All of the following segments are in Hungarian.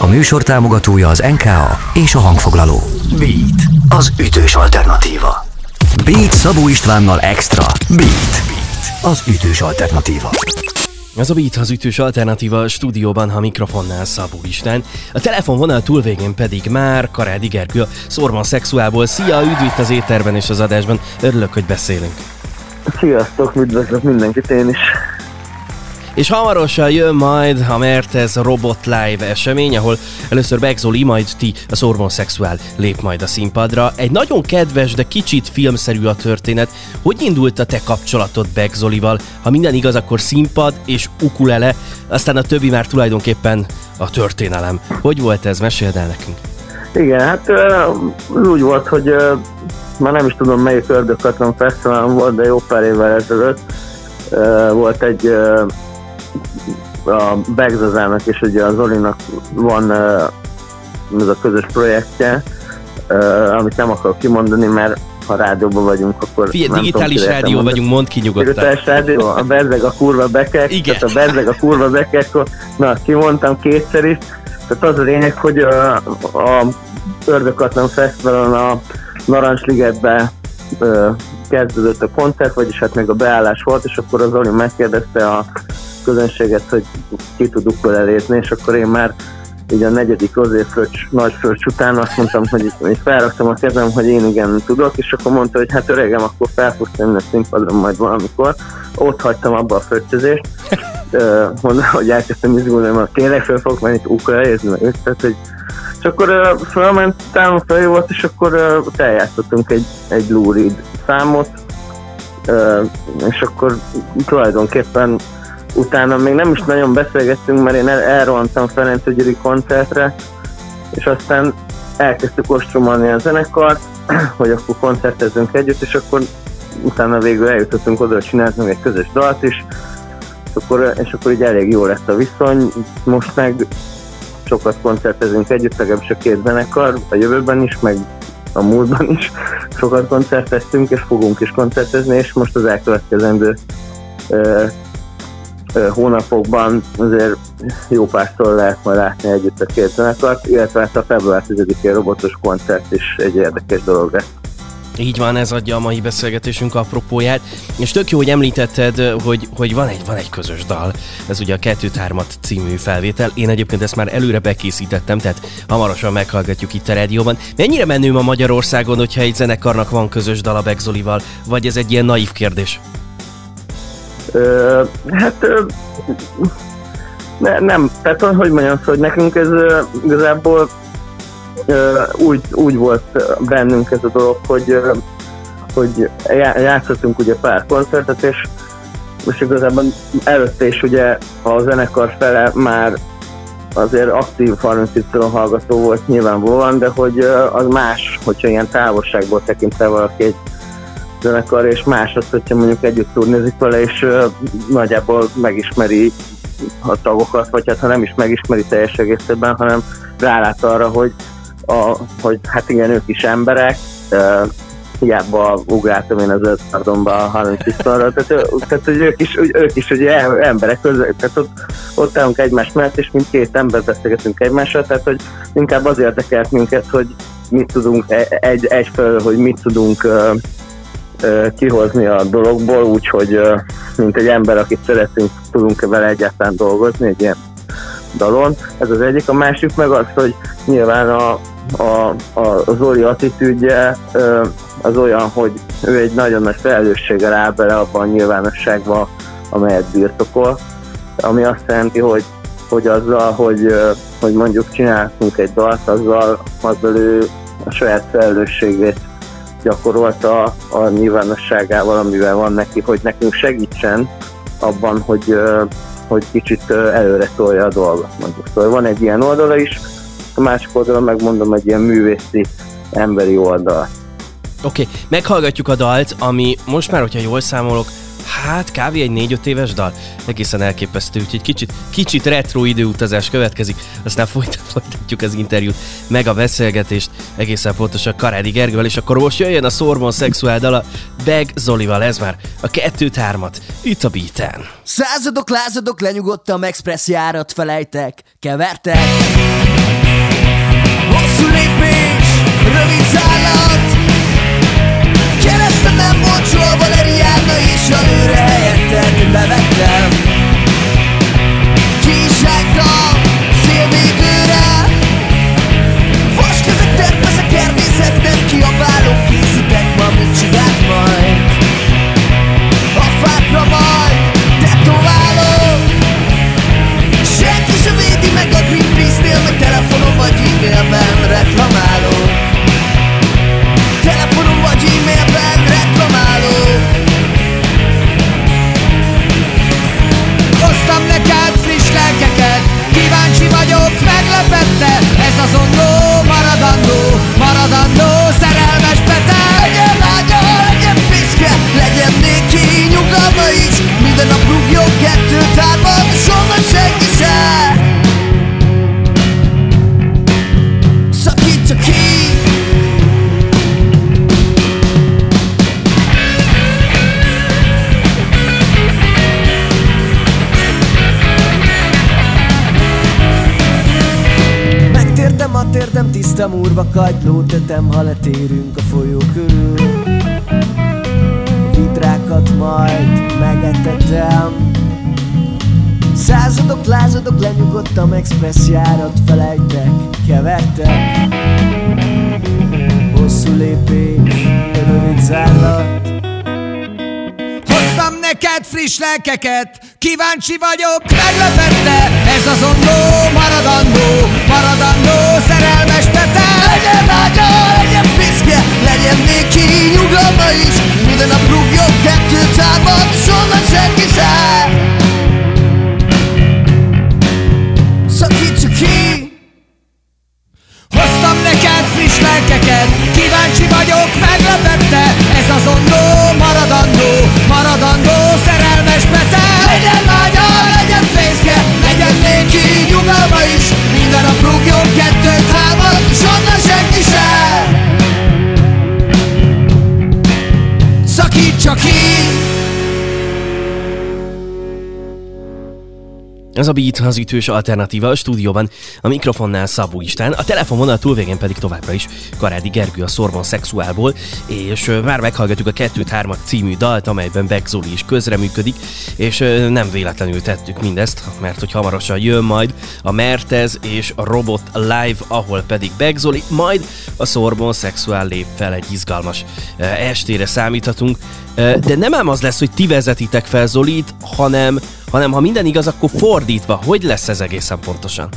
A műsor támogatója az NKA és a hangfoglaló. Beat, az ütős alternatíva. Beat Szabó Istvánnal Extra. Beat, Beat az ütős alternatíva. Ez a Beat az ütős alternatíva a stúdióban, ha mikrofonnál Szabó István. A telefonvonal túlvégén pedig már Karádi Gergő, a Szorban Szexuálból. Szia, üdv itt az éterben és az adásban. Örülök, hogy beszélünk. Sziasztok, üdvözlök mindenkit én is. És hamarosan jön majd a Mertez Robot Live esemény, ahol először Begzoli, majd ti, a Szorban Szexuál lép majd a színpadra. Egy nagyon kedves, de kicsit filmszerű a történet. Hogy indult a te kapcsolatod Begzolival? Ha minden igaz, akkor színpad és ukulele, aztán a többi már tulajdonképpen a történelem. Hogy volt ez? Meséld el nekünk. Igen, hát úgy volt, hogy már nem is tudom melyik ördögkatlan fesztivál volt, de jó pár évvel ezelőtt volt egy a Begzazának és ugye az Zolinak van ez a közös projektje, amit nem akarok kimondani, mert ha rádióban vagyunk, akkor... Fie, digitális tudom, rádió mondani. vagyunk, mondd ki nyugodtan. Digitális rádió, a bezzeg a kurva bekek, Igen. tehát a bezzeg a kurva bekek, na, kimondtam kétszer is. Tehát az a lényeg, hogy a, a Ördökatlan Fesztiválon a Narancsligetbe kezdődött a koncert, vagyis hát még a beállás volt, és akkor az Zoli megkérdezte a közönséget, hogy ki tud ukulelézni, és akkor én már így a negyedik rozéfröcs, nagy fröcs után azt mondtam, hogy, hogy felraktam a kezem, hogy én igen tudok, és akkor mondta, hogy hát öregem, akkor fel fogsz tenni a színpadra majd valamikor. Ott hagytam abba a fröccsözést, mondom, hogy elkezdtem izgulni, mert tényleg fel fogok menni ukulelézni, meg tehát, hogy és akkor uh, felé volt, és akkor uh, eljátszottunk egy, egy Lou számot, uh, és akkor tulajdonképpen utána még nem is nagyon beszélgettünk, mert én el, elrohantam Ferenc Gyuri koncertre, és aztán elkezdtük ostromolni a zenekart, hogy akkor koncertezzünk együtt, és akkor utána végül eljutottunk oda, hogy csináltunk egy közös dalt is, és akkor, és akkor így elég jó lett a viszony. Most meg sokat koncertezünk együtt, legalábbis a két zenekar, a jövőben is, meg a múltban is sokat koncerteztünk, és fogunk is koncertezni, és most az elkövetkezendő hónapokban azért jó párszor lehet majd látni együtt a két zenekart, illetve hát a február 10-én robotos koncert is egy érdekes dolog lesz. Így van, ez adja a mai beszélgetésünk apropóját. És tök jó, hogy említetted, hogy, hogy van, egy, van egy közös dal. Ez ugye a 2 3 című felvétel. Én egyébként ezt már előre bekészítettem, tehát hamarosan meghallgatjuk itt a rádióban. Mennyire menő ma Magyarországon, hogyha egy zenekarnak van közös dal a Begzolival, vagy ez egy ilyen naív kérdés? Hát ne, nem, tehát hogy mondjam, szóval, hogy nekünk ez ö, igazából úgy, úgy volt bennünk ez a dolog, hogy, hogy játszottunk ugye pár koncertet, és most igazából előtte is ugye a zenekar fele már azért aktív 30 hallgató volt nyilvánvalóan, de hogy az más, hogyha ilyen távolságból tekintve valaki egy zenekar, és más az, hogyha mondjuk együtt turnézik vele, és nagyjából megismeri a tagokat, vagy hát ha nem is megismeri teljes egészében, hanem rálát arra, hogy, a, hogy hát igen, ők is emberek, uh, hiába ugráltam én az öt pardonba a 30 pisztonra, tehát, tehát hogy ők is, ők is ugye emberek között, tehát ott, ott állunk egymás mellett, és mindkét ember beszélgetünk egymással, tehát hogy inkább az érdekelt minket, hogy mit tudunk e, egy, egyfelől, hogy mit tudunk kihozni a dologból, úgyhogy mint egy ember, akit szeretünk, tudunk-e vele egyáltalán dolgozni egy ilyen dalon. Ez az egyik. A másik meg az, hogy nyilván a, a, a Zoli attitűdje az olyan, hogy ő egy nagyon nagy felelősséggel áll bele abban a nyilvánosságban, amelyet birtokol, ami azt jelenti, hogy, hogy azzal, hogy, hogy mondjuk csináltunk egy dalt, azzal, azzal ő a saját felelősségét gyakorolta a nyilvánosságával, amivel van neki, hogy nekünk segítsen abban, hogy, hogy kicsit előre tolja a dolgot. Szóval van egy ilyen oldala is, a másik oldalon megmondom egy ilyen művészi emberi oldal. Oké, okay, meghallgatjuk a dalt, ami most már, hogyha jól számolok, Hát kb. egy 4-5 éves dal. Egészen elképesztő, úgyhogy kicsit, kicsit retro időutazás következik, aztán folytatjuk az interjút, meg a beszélgetést egészen pontosan Karádi Gergővel, és akkor most jöjjön a Szormon szexuál dala Beg Zolival, ez már a kettőt hármat, itt a beaten. Századok, lázadok, lenyugodtam, express járat felejtek, kevertek. Térdem, tiszta múrva kagylót tetem, ha letérünk a folyó körül. Vidrákat majd megetetem. Századok, lázadok, lenyugodtam, express járat felejtek, kevertek. Hosszú lépés, rövid zárlat. Hoztam neked friss lelkeket Kíváncsi vagyok, meglepette Ez azonnó, maradandó, maradandó Szerelmes beteg Legyen lágya, legyen piszke Legyen néki, nyugalma is. Minden nap rúgjon kettőt, hármat És onnan senki se keep Ez a Beat az ütős alternatíva a stúdióban, a mikrofonnál Szabó Istán, a telefonvonal túlvégén pedig továbbra is Karádi Gergő a Szorban Szexuálból, és már meghallgatjuk a 2-3 című dalt, amelyben Beck Zoli is közreműködik, és nem véletlenül tettük mindezt, mert hogy hamarosan jön majd a Mertez és a Robot Live, ahol pedig Beck Zoli, majd a Szorban Szexuál lép fel egy izgalmas estére számíthatunk, de nem ám az lesz, hogy ti vezetitek fel Zolit, hanem hanem ha minden igaz, akkor fordítva. Hogy lesz ez egészen pontosan?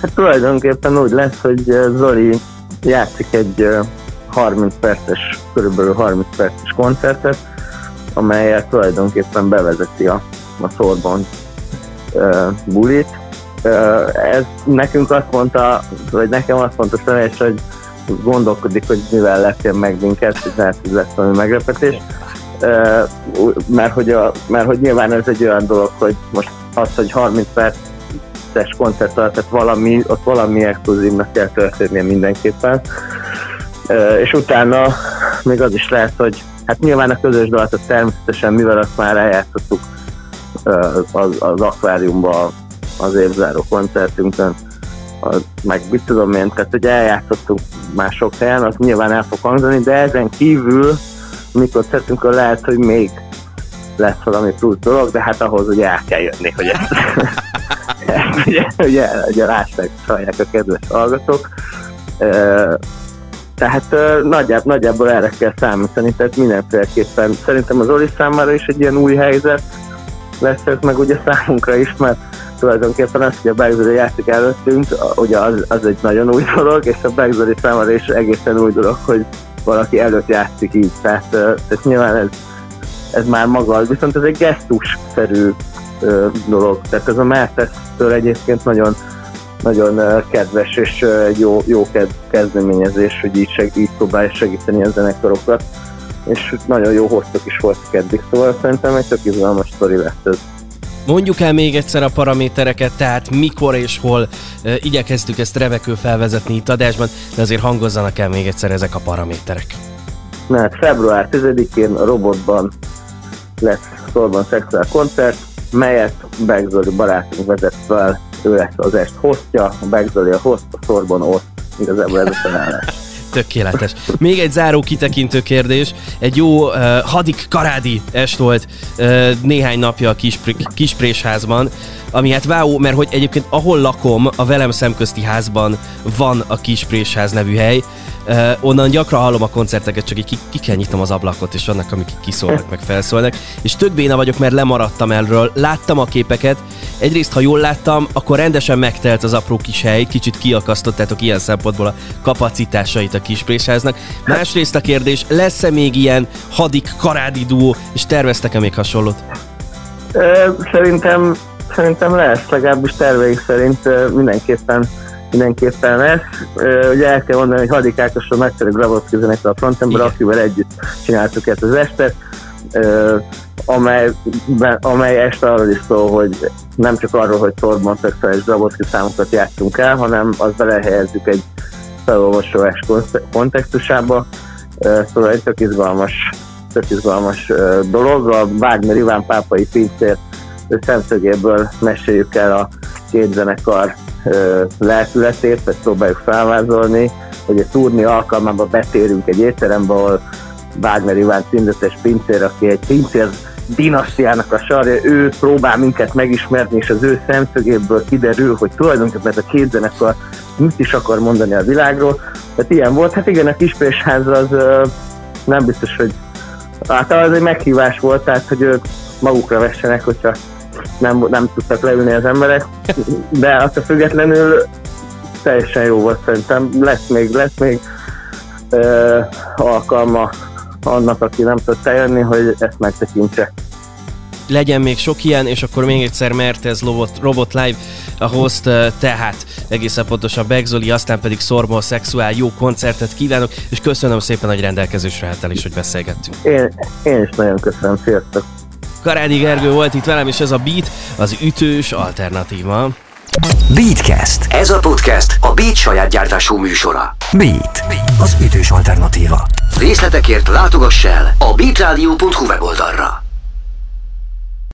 Hát tulajdonképpen úgy lesz, hogy eh, Zoli játszik egy eh, 30 perces, körülbelül 30 perces koncertet, amelyet tulajdonképpen bevezeti a, a Sorbon uh, bulit. Ez nekünk azt mondta, vagy nekem azt mondta személyes, hogy gondolkodik, hogy mivel lepjen meg minket, hogy lehet, hogy lesz valami meglepetés. Mert, hogy a, mert hogy nyilván ez egy olyan dolog, hogy most az, hogy 30 perces koncert alatt, tehát valami, ott valami exkluzívnak kell történnie mindenképpen. És utána még az is lehet, hogy hát nyilván a közös dalat az természetesen, mivel azt már eljátszottuk az, az akváriumban az évzáró koncertünkön, az, meg mit tudom én, tehát hogy eljátszottunk már sok helyen, az nyilván el fog hangzani, de ezen kívül mikor koncertünkön lehet, hogy még lesz valami plusz dolog, de hát ahhoz ugye el kell jönni, hogy ezt, ugye, ugye, ugye lássák, hallják a kedves hallgatók. Tehát nagyjából, nagyjából erre kell számítani, tehát mindenféleképpen szerintem az Oli számára is egy ilyen új helyzet lesz ez, meg ugye számunkra is, mert tulajdonképpen az, hogy a Backzori játszik előttünk, ugye az, az egy nagyon új dolog, és a Backzori számára is egészen új dolog, hogy valaki előtt játszik így, tehát, tehát nyilván ez, ez már maga, viszont ez egy gesztusszerű dolog, tehát ez a Mertesz-től egyébként nagyon, nagyon kedves és jó, jó kezdeményezés, hogy így, seg, így próbálja segíteni a zenekarokat. és nagyon jó hostok is voltak eddig, szóval szerintem egy tök izgalmas sztori lesz ez. Mondjuk el még egyszer a paramétereket, tehát mikor és hol e, igyekeztük ezt revekül felvezetni itt adásban, de azért hangozzanak el még egyszer ezek a paraméterek. Na hát február 10-én a Robotban lesz szorban szexuál koncert, melyet Begzoli barátunk vezet fel, ő lesz az est hostja, a Begzoli a host, a szorban ott, igazából ez a. Tökéletes. Még egy záró kitekintő kérdés. Egy jó uh, hadik karádi est volt uh, néhány napja a Kispr- Kisprésházban, ami hát wow, mert hogy egyébként ahol lakom, a velem szemközti házban van a Kisprésház nevű hely, Uh, onnan gyakran hallom a koncerteket, csak így ki, ki kell nyitnom az ablakot, és vannak, amik kiszólnak, meg felszólnak. És tök béna vagyok, mert lemaradtam erről. Láttam a képeket. Egyrészt, ha jól láttam, akkor rendesen megtelt az apró kis hely, kicsit kiakasztottátok ilyen szempontból a kapacitásait a kisprésháznak. Másrészt a kérdés, lesz-e még ilyen hadik karádi duó, és terveztek-e még hasonlót? Szerintem, szerintem lesz, legalábbis terveik szerint mindenképpen mindenképpen lesz. Ugye el kell mondani, hogy Hadik Ákosról nagyszerű Gravoszki zenekar a frontember, akivel együtt csináltuk ezt az estet, amely, amely este arról is szól, hogy nem csak arról, hogy Torban szexuális Gravoszki számokat játszunk el, hanem azt belehelyezzük egy felolvasóes kontextusába. Szóval egy tök izgalmas, tök izgalmas dolog. A Wagner Iván pápai pincér szemszögéből meséljük el a két zenekar lelkületét, ezt próbáljuk felvázolni, hogy egy turni alkalmában betérünk egy étterembe, ahol Wagner Iván címzetes pincér, aki egy pincér dinasztiának a sarja, ő próbál minket megismerni, és az ő szemszögéből kiderül, hogy tulajdonképpen ez a két zenekar mit is akar mondani a világról. Tehát ilyen volt. Hát igen, a Kispésház az nem biztos, hogy általában ez egy meghívás volt, tehát hogy ők magukra vessenek, hogyha nem, nem tudtak leülni az emberek, de attól függetlenül teljesen jó volt szerintem. Lesz még, lesz még ö, alkalma annak, aki nem tud eljönni, hogy ezt megtekintse legyen még sok ilyen, és akkor még egyszer mert ez Robot, Robot Live a host, tehát egészen pontosan Begzoli, aztán pedig Szormol Szexuál, jó koncertet kívánok, és köszönöm szépen, hogy rendelkezésre álltál is, hogy beszélgettünk. Én, én is nagyon köszönöm, sziasztok! Karádi Gergő volt itt velem, és ez a Beat az ütős alternatíva. Beatcast. Ez a podcast a Beat saját gyártású műsora. Beat. Az ütős alternatíva. Részletekért látogass el a beatradio.hu weboldalra.